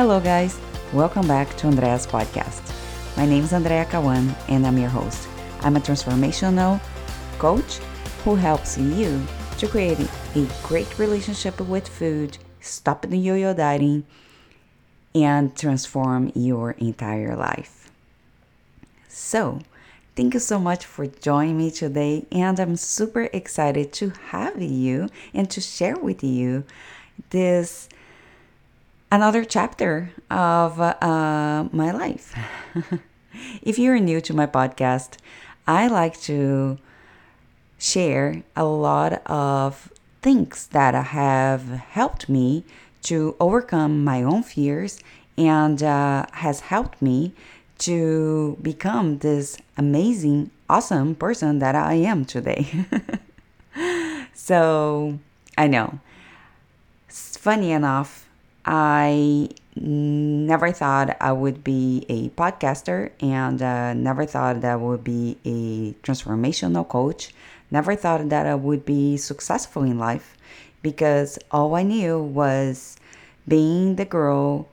Hello, guys. Welcome back to Andrea's podcast. My name is Andrea Kawan, and I'm your host. I'm a transformational coach who helps you to create a great relationship with food, stop the yo yo dieting, and transform your entire life. So, thank you so much for joining me today, and I'm super excited to have you and to share with you this another chapter of uh, my life. if you're new to my podcast, I like to share a lot of things that have helped me to overcome my own fears and uh, has helped me to become this amazing, awesome person that I am today. so I know. It's funny enough, I never thought I would be a podcaster and uh, never thought that I would be a transformational coach. Never thought that I would be successful in life because all I knew was being the girl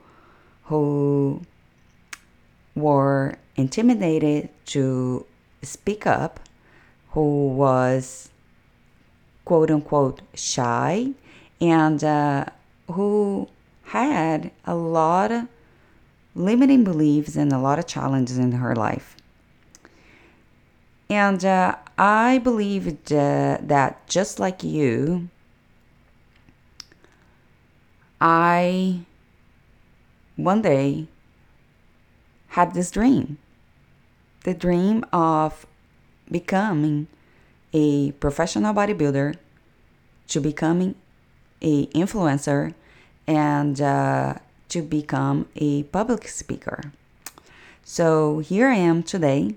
who were intimidated to speak up, who was quote unquote shy, and uh, who had a lot of limiting beliefs and a lot of challenges in her life. And uh, I believed uh, that just like you, I one day had this dream the dream of becoming a professional bodybuilder, to becoming a influencer, and uh, to become a public speaker. So here I am today,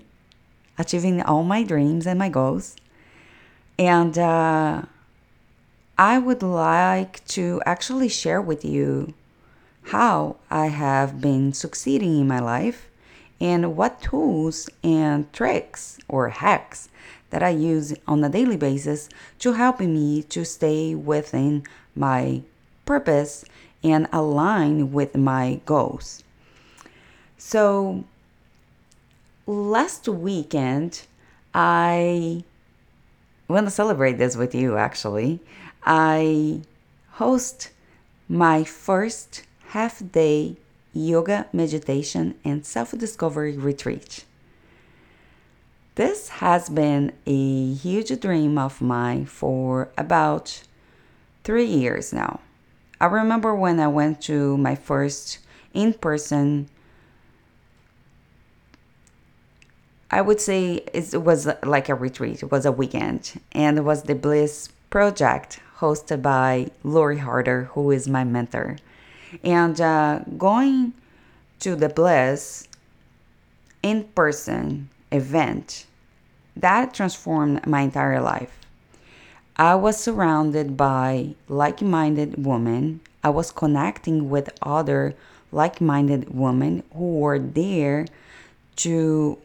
achieving all my dreams and my goals. And uh, I would like to actually share with you how I have been succeeding in my life and what tools and tricks or hacks that I use on a daily basis to help me to stay within my purpose and align with my goals. So last weekend, I want to celebrate this with you actually. I host my first half day yoga, meditation, and self discovery retreat. This has been a huge dream of mine for about three years now. I remember when I went to my first in person, I would say it was like a retreat, it was a weekend, and it was the Bliss Project hosted by Lori Harder, who is my mentor. And uh, going to the Bliss in person event, that transformed my entire life. I was surrounded by like minded women. I was connecting with other like minded women who were there to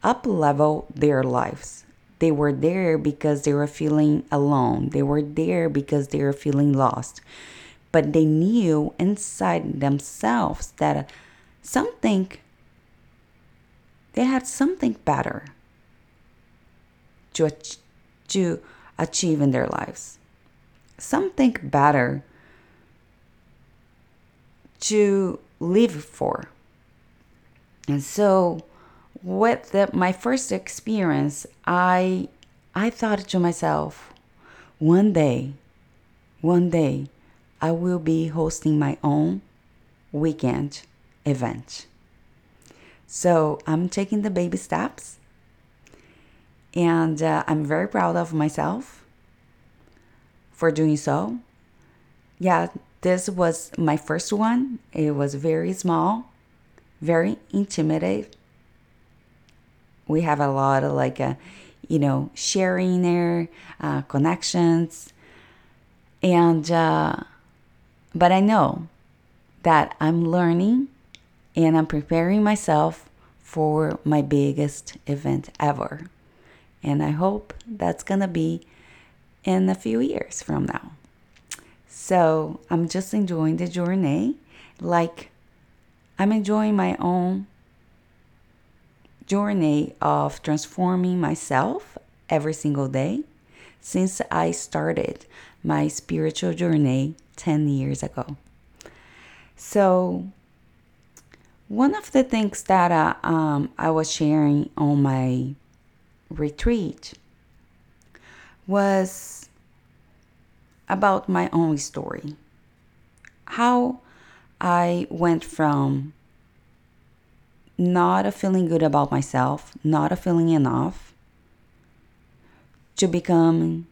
up level their lives. They were there because they were feeling alone. They were there because they were feeling lost. But they knew inside themselves that something, they had something better to, to achieve in their lives. Something better to live for. And so with the, my first experience, I I thought to myself, one day, one day, I will be hosting my own weekend event. So I'm taking the baby steps and uh, I'm very proud of myself for doing so. Yeah, this was my first one. It was very small, very intimidated. We have a lot of like, a, uh, you know, sharing there, uh, connections, and uh, but I know that I'm learning and I'm preparing myself for my biggest event ever. And I hope that's going to be in a few years from now. So I'm just enjoying the journey like I'm enjoying my own journey of transforming myself every single day since I started my spiritual journey 10 years ago. So, one of the things that uh, um, I was sharing on my retreat was about my own story. How I went from not a feeling good about myself, not a feeling enough, to becoming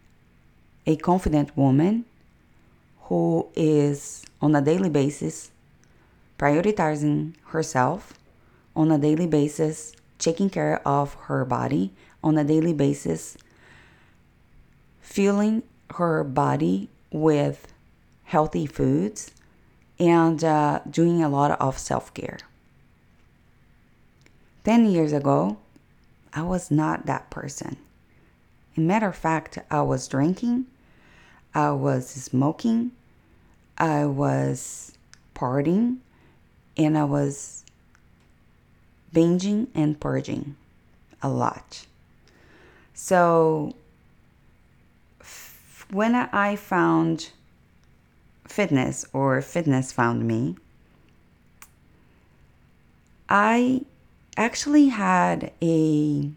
a confident woman who is on a daily basis prioritizing herself on a daily basis, taking care of her body on a daily basis, filling her body with healthy foods, and uh, doing a lot of self care. 10 years ago, I was not that person. a matter of fact, I was drinking, I was smoking, I was partying, and I was binging and purging a lot. So when I found fitness or fitness found me, I actually had a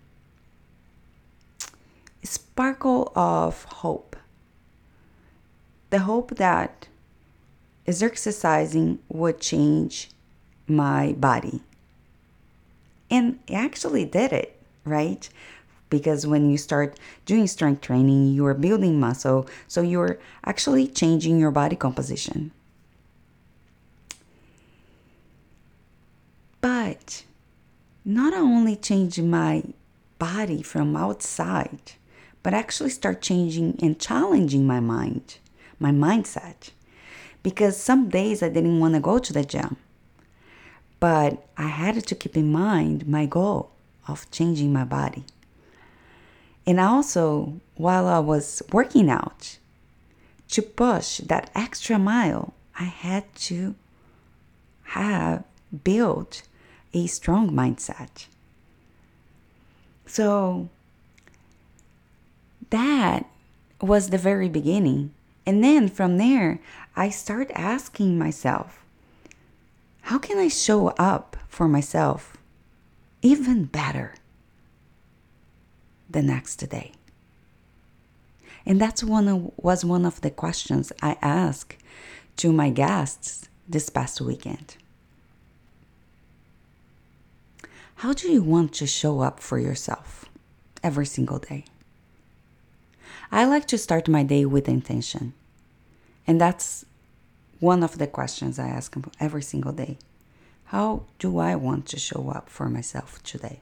sparkle of hope. The hope that exercising would change my body. And it actually did it, right? Because when you start doing strength training, you are building muscle, so you're actually changing your body composition. But not only change my body from outside, but actually start changing and challenging my mind, my mindset. Because some days I didn't want to go to the gym, but I had to keep in mind my goal of changing my body. And also, while I was working out, to push that extra mile, I had to have built a strong mindset. So that was the very beginning. And then from there, I start asking myself, how can I show up for myself even better the next day? And that's one of, was one of the questions I asked to my guests this past weekend. How do you want to show up for yourself every single day? I like to start my day with intention. And that's one of the questions I ask every single day. How do I want to show up for myself today?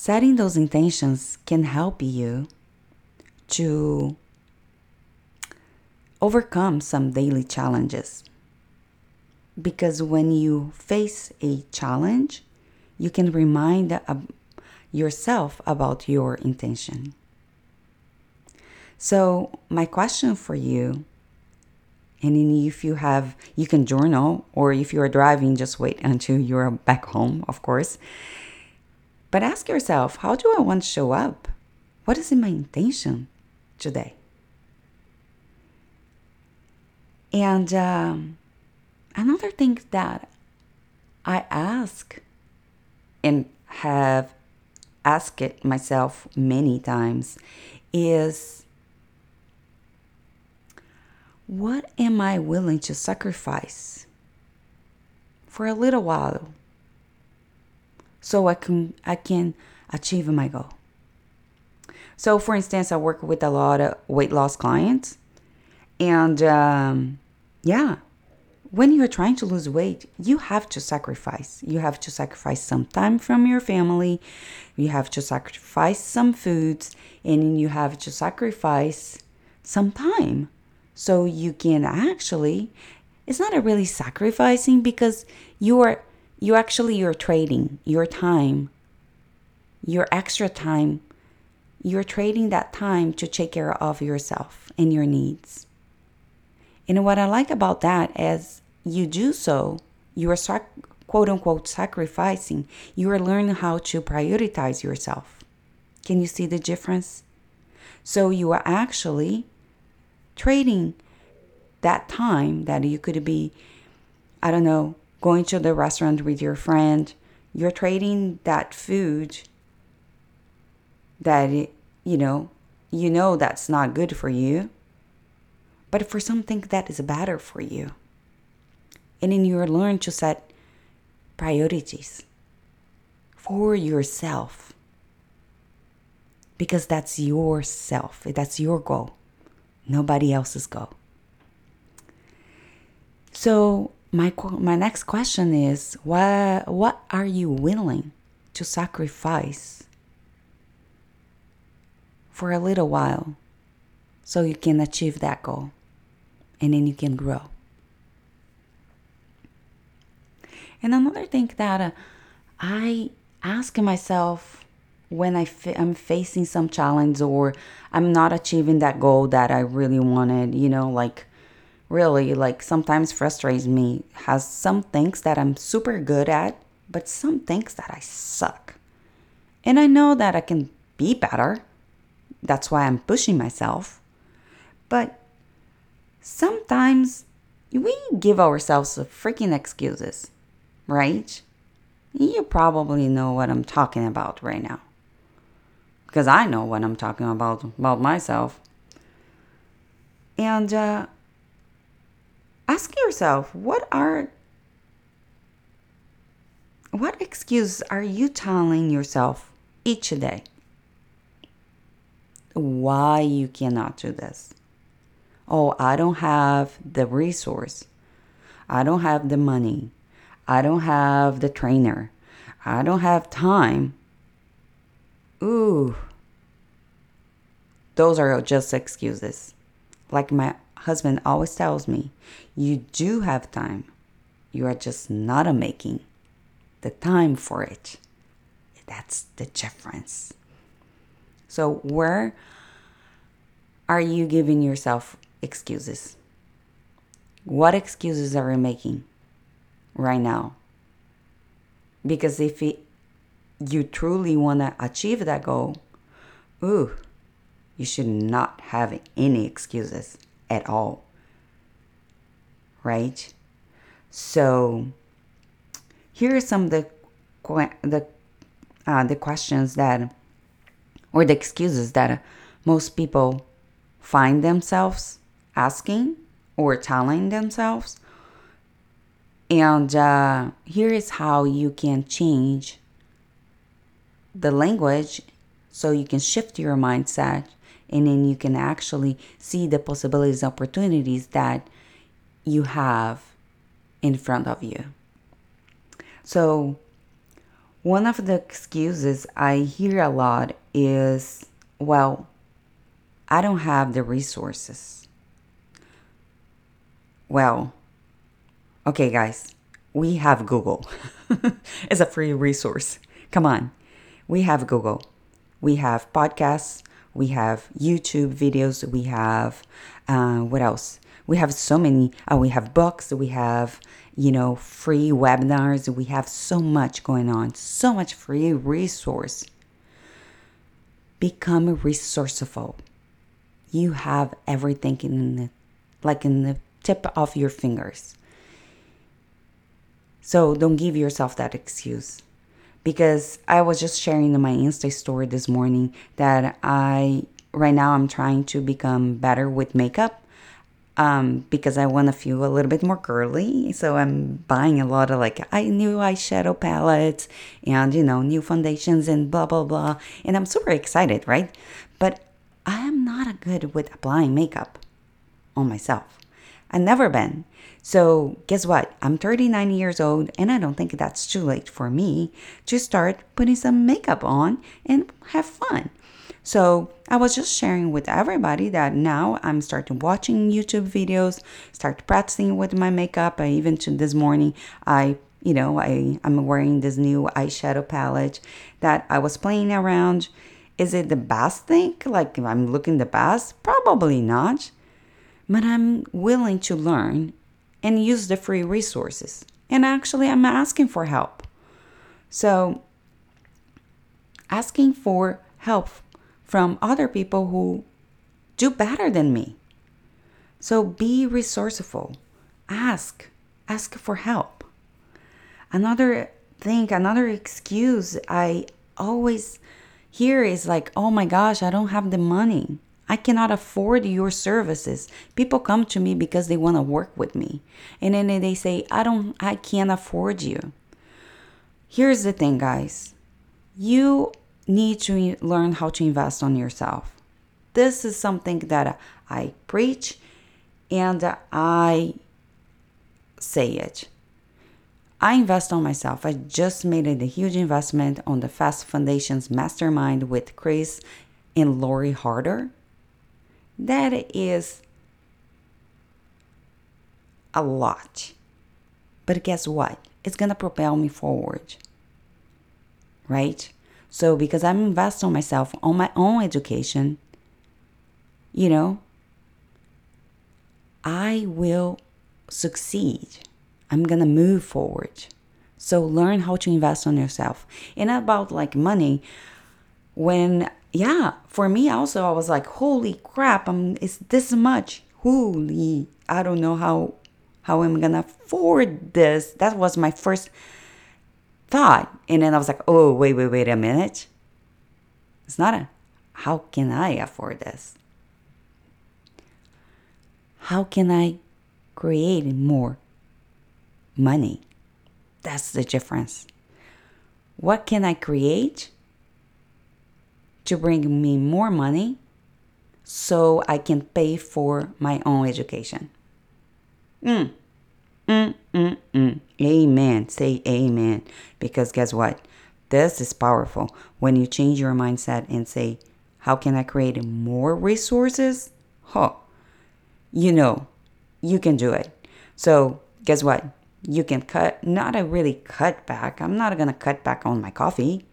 Setting those intentions can help you to overcome some daily challenges because when you face a challenge, you can remind yourself about your intention. So, my question for you, and if you have, you can journal, or if you're driving, just wait until you're back home, of course. But ask yourself, how do I want to show up? What is my intention today? And um, another thing that I ask and have asked it myself many times is what am I willing to sacrifice for a little while so I can I can achieve my goal? So, for instance, I work with a lot of weight loss clients, and um, yeah, when you're trying to lose weight, you have to sacrifice. You have to sacrifice some time from your family, you have to sacrifice some foods, and you have to sacrifice some time. So you can actually, it's not a really sacrificing because you are, you actually, you're trading your time, your extra time, you're trading that time to take care of yourself and your needs. And what I like about that is you do so you are quote unquote sacrificing, you are learning how to prioritize yourself. Can you see the difference? So you are actually trading that time that you could be, I don't know, going to the restaurant with your friend. You're trading that food that, you know, you know that's not good for you, but for something that is better for you. And then you learn to set priorities for yourself because that's yourself, that's your goal, nobody else's goal. So my my next question is what what are you willing to sacrifice for a little while so you can achieve that goal and then you can grow. And another thing that uh, I ask myself when I am facing some challenge or I'm not achieving that goal that I really wanted, you know, like really like sometimes frustrates me has some things that I'm super good at, but some things that I suck. And I know that I can be better that's why I'm pushing myself. But sometimes we give ourselves freaking excuses, right? You probably know what I'm talking about right now. Because I know what I'm talking about about myself. And uh, ask yourself what are what excuse are you telling yourself each day? why you cannot do this. Oh, I don't have the resource. I don't have the money. I don't have the trainer. I don't have time. Ooh. Those are just excuses. Like my husband always tells me, you do have time. You are just not making the time for it. That's the difference. So, where are you giving yourself excuses? What excuses are you making right now? Because if it, you truly want to achieve that goal, ooh, you should not have any excuses at all. Right? So, here are some of the the uh, the questions that or the excuses that most people find themselves asking or telling themselves. And uh, here is how you can change the language so you can shift your mindset and then you can actually see the possibilities, opportunities that you have in front of you. So, one of the excuses I hear a lot is, well, I don't have the resources. Well, okay, guys, we have Google. it's a free resource. Come on. We have Google. We have podcasts. We have YouTube videos. We have, uh, what else? We have so many. Uh, we have books. We have, you know, free webinars. We have so much going on, so much free resource. Become resourceful you have everything in the like in the tip of your fingers. So don't give yourself that excuse. Because I was just sharing in my Insta story this morning that I right now I'm trying to become better with makeup. Um, because I want to feel a little bit more girly. So I'm buying a lot of like I new eyeshadow palettes and you know new foundations and blah blah blah. And I'm super excited, right? But I am not good with applying makeup on myself. I've never been. So, guess what? I'm 39 years old, and I don't think that's too late for me to start putting some makeup on and have fun. So, I was just sharing with everybody that now I'm starting watching YouTube videos, start practicing with my makeup. I even to this morning, I you know, I, I'm wearing this new eyeshadow palette that I was playing around is it the best thing? Like I'm looking the best? Probably not. But I'm willing to learn and use the free resources. And actually, I'm asking for help. So, asking for help from other people who do better than me. So, be resourceful. Ask. Ask for help. Another thing, another excuse I always hear is like, oh my gosh, I don't have the money. I cannot afford your services. People come to me because they want to work with me. And then they say, I don't I can't afford you. Here's the thing, guys. You need to learn how to invest on yourself. This is something that I preach and I say it. I invest on myself. I just made a huge investment on the Fast Foundations Mastermind with Chris and Lori Harder. That is a lot. But guess what? It's going to propel me forward. Right? So, because I'm investing on myself, on my own education, you know, I will succeed. I'm going to move forward. So learn how to invest on yourself. And about like money, when yeah, for me also I was like, holy crap, I'm it's this much. Holy I don't know how how I'm gonna afford this? That was my first thought. And then I was like, oh wait, wait, wait a minute. It's not a how can I afford this? How can I create more money. That's the difference. What can I create to bring me more money so I can pay for my own education? Mm. Mm, mm, mm. Amen. Say amen. Because guess what? This is powerful. When you change your mindset and say, How can I create more resources? Huh. You know, you can do it. So, guess what? you can cut, not a really cut back. I'm not going to cut back on my coffee.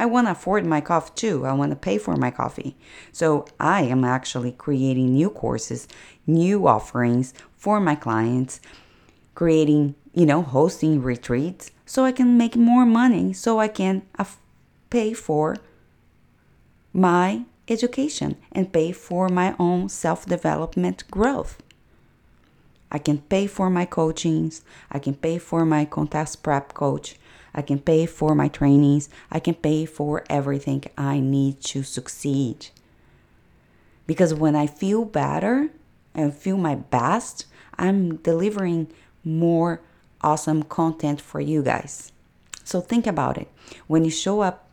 I want to afford my coffee too. I want to pay for my coffee. So I am actually creating new courses, new offerings for my clients, creating, you know, hosting retreats so I can make more money so I can pay for my education and pay for my own self development growth. I can pay for my coachings. I can pay for my contest prep coach. I can pay for my trainings. I can pay for everything I need to succeed. Because when I feel better and feel my best, I'm delivering more awesome content for you guys. So think about it. When you show up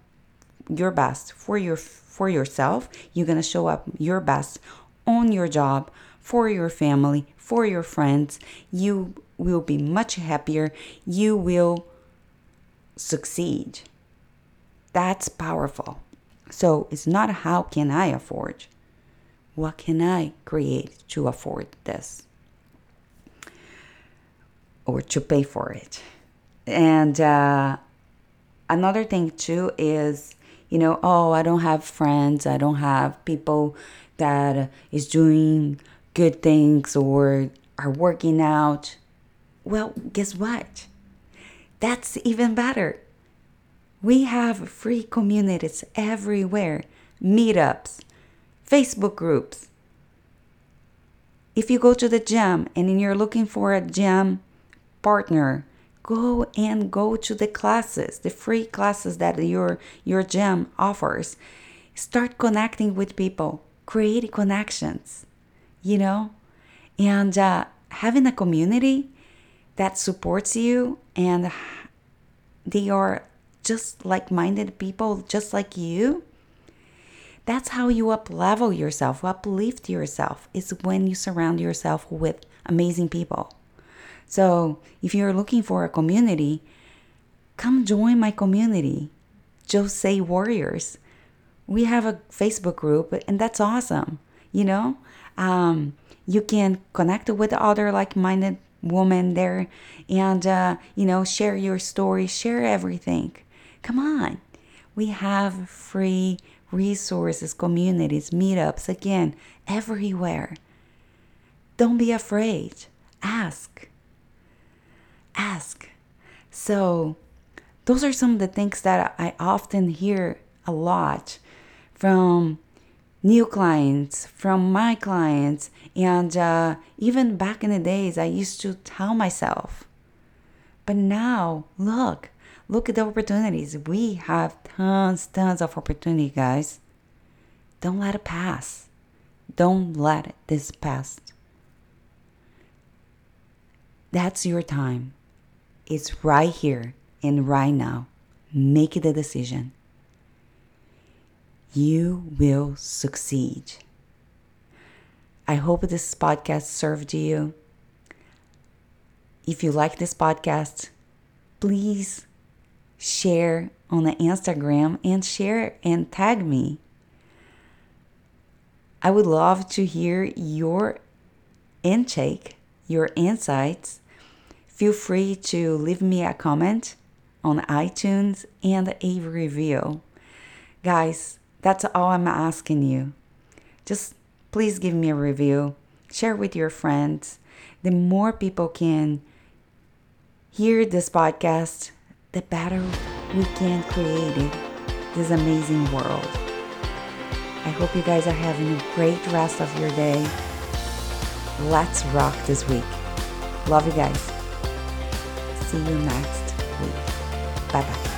your best for your for yourself, you're going to show up your best on your job, for your family, for your friends. You will be much happier. You will succeed. That's powerful. So it's not how can I afford? What can I create to afford this? Or to pay for it? And uh, another thing too is, you know, oh, I don't have friends. I don't have people that is doing good things or are working out, well, guess what? That's even better. We have free communities everywhere, meetups, Facebook groups. If you go to the gym and you're looking for a gym partner, go and go to the classes, the free classes that your your gym offers. Start connecting with people, create connections you know? And uh, having a community that supports you and they are just like minded people, just like you. That's how you uplevel yourself, uplift yourself, is when you surround yourself with amazing people. So if you're looking for a community, come join my community, Jose Warriors. We have a Facebook group, and that's awesome. You know, um, you can connect with other like-minded women there and uh, you know share your story share everything. Come on. We have free resources communities meetups again everywhere. Don't be afraid. Ask. Ask. So, those are some of the things that I often hear a lot from new clients, from my clients, and uh, even back in the days, I used to tell myself. But now, look, look at the opportunities. We have tons, tons of opportunity, guys. Don't let it pass. Don't let this pass. That's your time. It's right here and right now. Make the decision. You will succeed. I hope this podcast served you. If you like this podcast, please share on the Instagram and share and tag me. I would love to hear your intake, your insights. Feel free to leave me a comment on iTunes and a review. Guys, that's all I'm asking you. Just please give me a review, share with your friends. The more people can hear this podcast, the better we can create this amazing world. I hope you guys are having a great rest of your day. Let's rock this week. Love you guys. See you next week. Bye bye.